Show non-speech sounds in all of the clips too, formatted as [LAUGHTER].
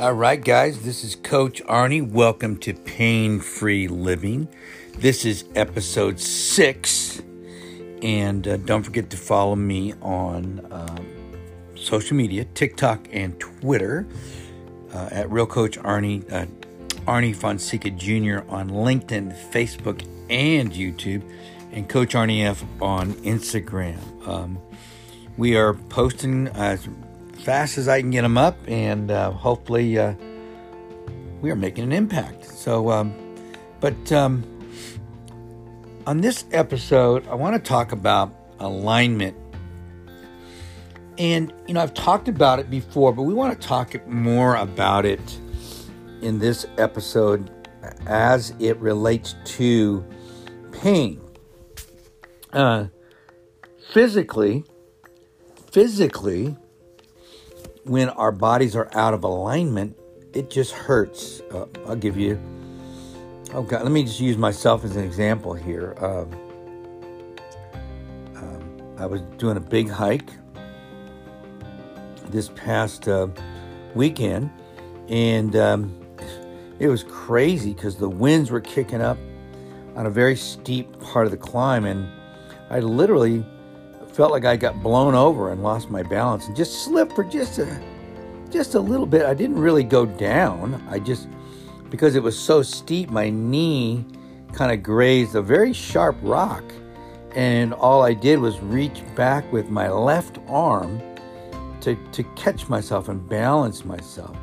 All right, guys, this is Coach Arnie. Welcome to Pain Free Living. This is episode six. And uh, don't forget to follow me on um, social media TikTok and Twitter uh, at Real Coach Arnie, uh, Arnie Fonseca Jr. on LinkedIn, Facebook, and YouTube, and Coach Arnie F on Instagram. Um, we are posting as fast as I can get them up, and uh, hopefully, uh, we are making an impact. So, um, but um, on this episode, I want to talk about alignment. And, you know, I've talked about it before, but we want to talk more about it in this episode as it relates to pain. Uh, physically, physically, when our bodies are out of alignment, it just hurts. Uh, I'll give you. Oh God, let me just use myself as an example here. Um, um, I was doing a big hike this past uh, weekend, and um, it was crazy because the winds were kicking up on a very steep part of the climb, and I literally felt like I got blown over and lost my balance and just slipped for just a just a little bit. I didn't really go down. I just because it was so steep, my knee kind of grazed a very sharp rock. And all I did was reach back with my left arm to, to catch myself and balance myself.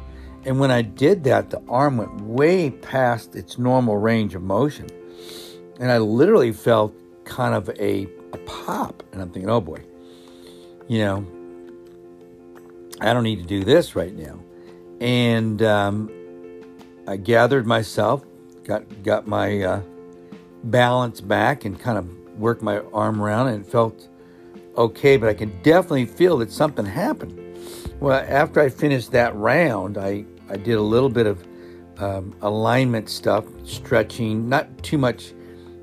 And when I did that, the arm went way past its normal range of motion. And I literally felt kind of a, a pop. And I'm thinking, oh boy, you know, I don't need to do this right now. And um, I gathered myself, got got my uh, balance back, and kind of worked my arm around, and it felt okay. But I can definitely feel that something happened. Well, after I finished that round, I I did a little bit of um, alignment stuff, stretching, not too much.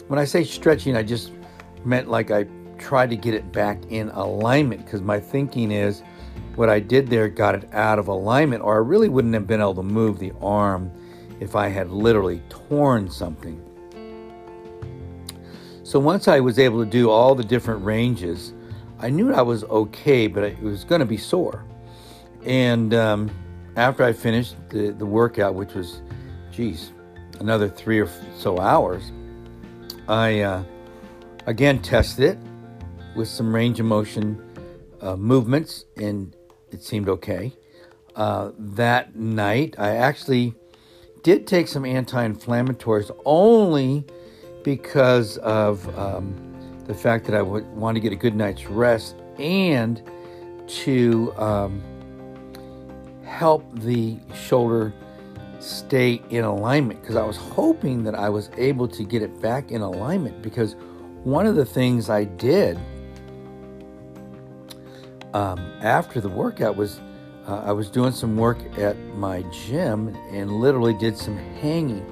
When I say stretching, I just meant like I tried to get it back in alignment because my thinking is what I did there got it out of alignment, or I really wouldn't have been able to move the arm if I had literally torn something. So once I was able to do all the different ranges, I knew I was okay, but it was going to be sore. And um, after I finished the, the workout, which was, geez, another three or so hours, I uh, again tested it with some range of motion uh, movements, and it seemed okay. Uh, that night, I actually did take some anti inflammatories only because of um, the fact that I would want to get a good night's rest and to um, help the shoulder stay in alignment because I was hoping that I was able to get it back in alignment because one of the things I did um, after the workout was uh, I was doing some work at my gym and literally did some hanging.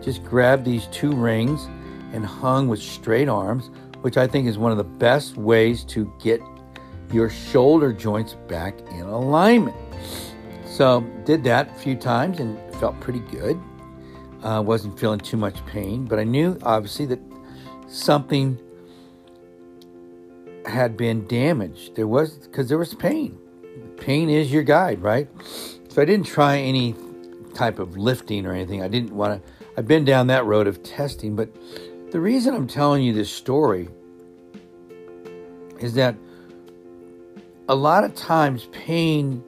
Just grabbed these two rings and hung with straight arms, which I think is one of the best ways to get your shoulder joints back in alignment. So did that a few times and felt pretty good. Uh, wasn't feeling too much pain, but I knew obviously that something had been damaged. There was because there was pain. Pain is your guide, right? So I didn't try any type of lifting or anything. I didn't want to. I've been down that road of testing, but the reason I'm telling you this story is that a lot of times pain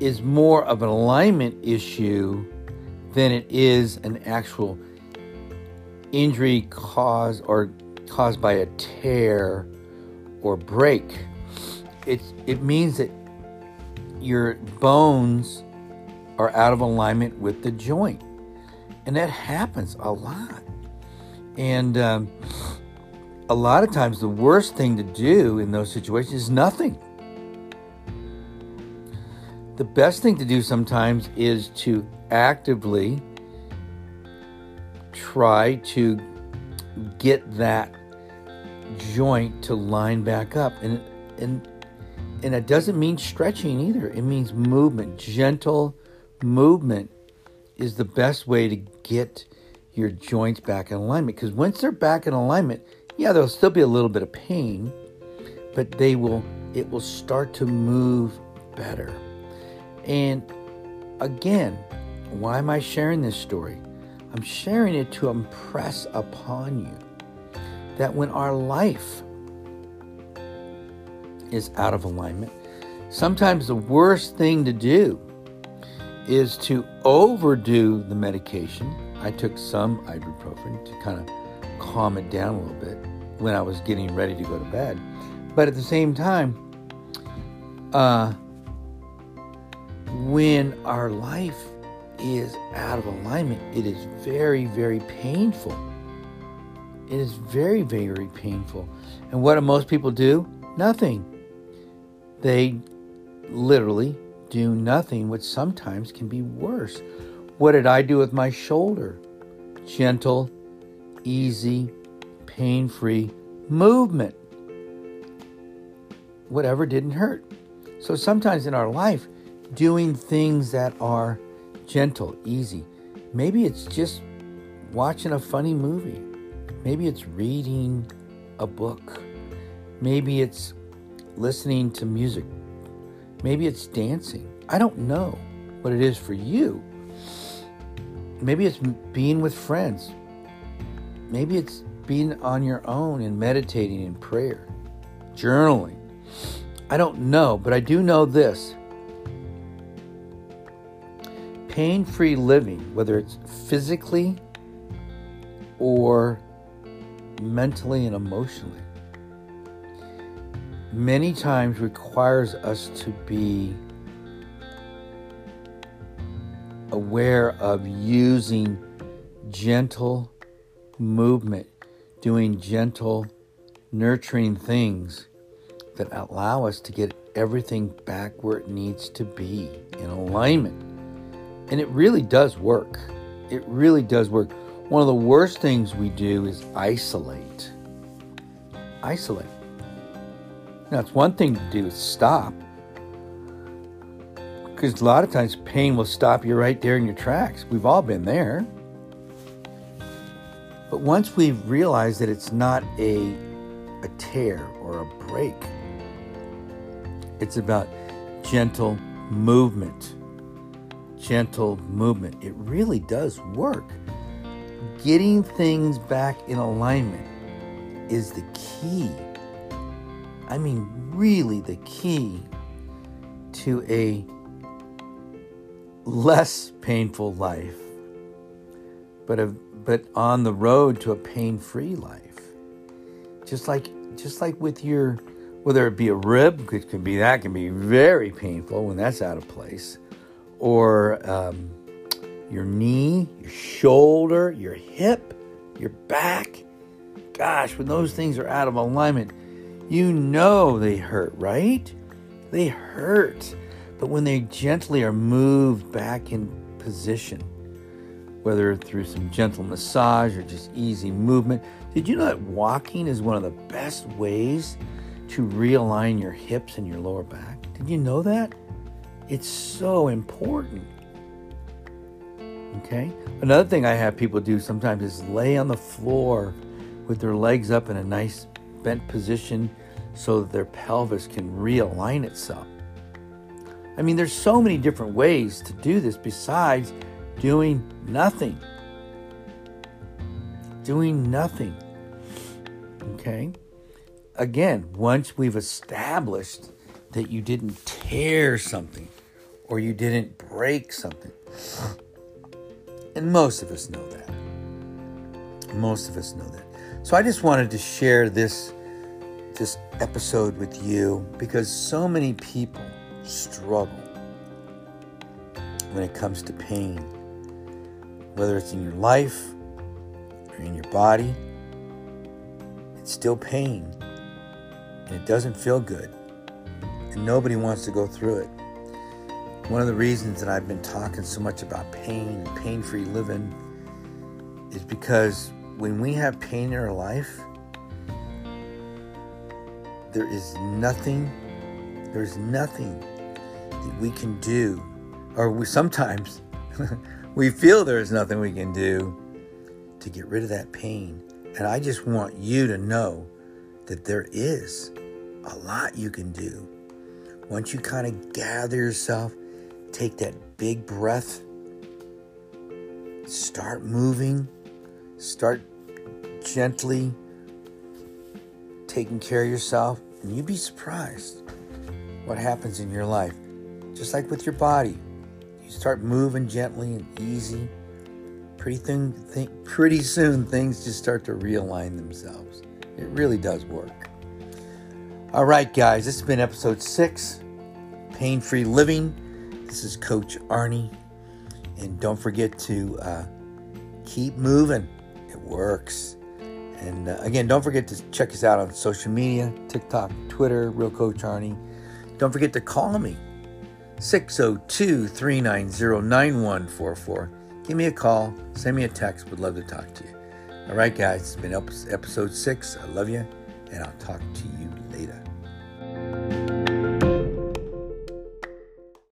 is more of an alignment issue than it is an actual injury caused or caused by a tear or break. It, it means that your bones are out of alignment with the joint. And that happens a lot. And um, a lot of times, the worst thing to do in those situations is nothing. The best thing to do sometimes is to actively try to get that joint to line back up and and and it doesn't mean stretching either it means movement gentle movement is the best way to get your joints back in alignment. Because once they're back in alignment, yeah, there'll still be a little bit of pain, but they will it will start to move better. And again, why am I sharing this story? I'm sharing it to impress upon you that when our life is out of alignment, sometimes the worst thing to do is to overdo the medication. I took some ibuprofen to kind of calm it down a little bit when I was getting ready to go to bed. But at the same time, uh, when our life is out of alignment, it is very, very painful. It is very, very painful. And what do most people do? Nothing. They literally do nothing, which sometimes can be worse. What did I do with my shoulder? Gentle, easy, pain free movement. Whatever didn't hurt. So sometimes in our life, doing things that are gentle, easy, maybe it's just watching a funny movie, maybe it's reading a book, maybe it's listening to music, maybe it's dancing. I don't know what it is for you. Maybe it's being with friends. Maybe it's being on your own and meditating in prayer, journaling. I don't know, but I do know this pain free living, whether it's physically or mentally and emotionally, many times requires us to be aware of using gentle movement, doing gentle, nurturing things that allow us to get everything back where it needs to be in alignment. And it really does work. It really does work. One of the worst things we do is isolate. Isolate. Now, it's one thing to do is stop. Because a lot of times pain will stop you right there in your tracks. We've all been there. But once we've realized that it's not a, a tear or a break, it's about gentle movement. Gentle movement. It really does work. Getting things back in alignment is the key. I mean, really the key to a less painful life, but a, but on the road to a pain-free life. Just like just like with your whether it be a rib, which can be that can be very painful when that's out of place, or um, your knee, your shoulder, your hip, your back. Gosh, when those things are out of alignment, you know they hurt, right? They hurt. But when they gently are moved back in position, whether through some gentle massage or just easy movement, did you know that walking is one of the best ways to realign your hips and your lower back. Did you know that? It's so important. Okay? Another thing I have people do sometimes is lay on the floor with their legs up in a nice bent position so that their pelvis can realign itself. I mean, there's so many different ways to do this besides doing nothing. Doing nothing. Okay? again, once we've established that you didn't tear something or you didn't break something, and most of us know that. Most of us know that. So I just wanted to share this this episode with you because so many people struggle when it comes to pain, whether it's in your life or in your body. It's still pain and it doesn't feel good. And nobody wants to go through it. One of the reasons that I've been talking so much about pain and pain free living is because when we have pain in our life, there is nothing, there's nothing that we can do or we sometimes [LAUGHS] we feel there's nothing we can do to get rid of that pain. And I just want you to know that there is a lot you can do. Once you kind of gather yourself, take that big breath, start moving, start gently taking care of yourself, and you'd be surprised what happens in your life. Just like with your body, you start moving gently and easy. Pretty thing, think, pretty soon things just start to realign themselves. It really does work. All right, guys, this has been episode six, Pain Free Living. This is Coach Arnie, and don't forget to uh, keep moving. It works. And uh, again, don't forget to check us out on social media TikTok, Twitter, Real Coach Arnie. Don't forget to call me 602 390 9144. Give me a call, send me a text. Would love to talk to you. All right, guys, it's been episode six. I love you, and I'll talk to you later.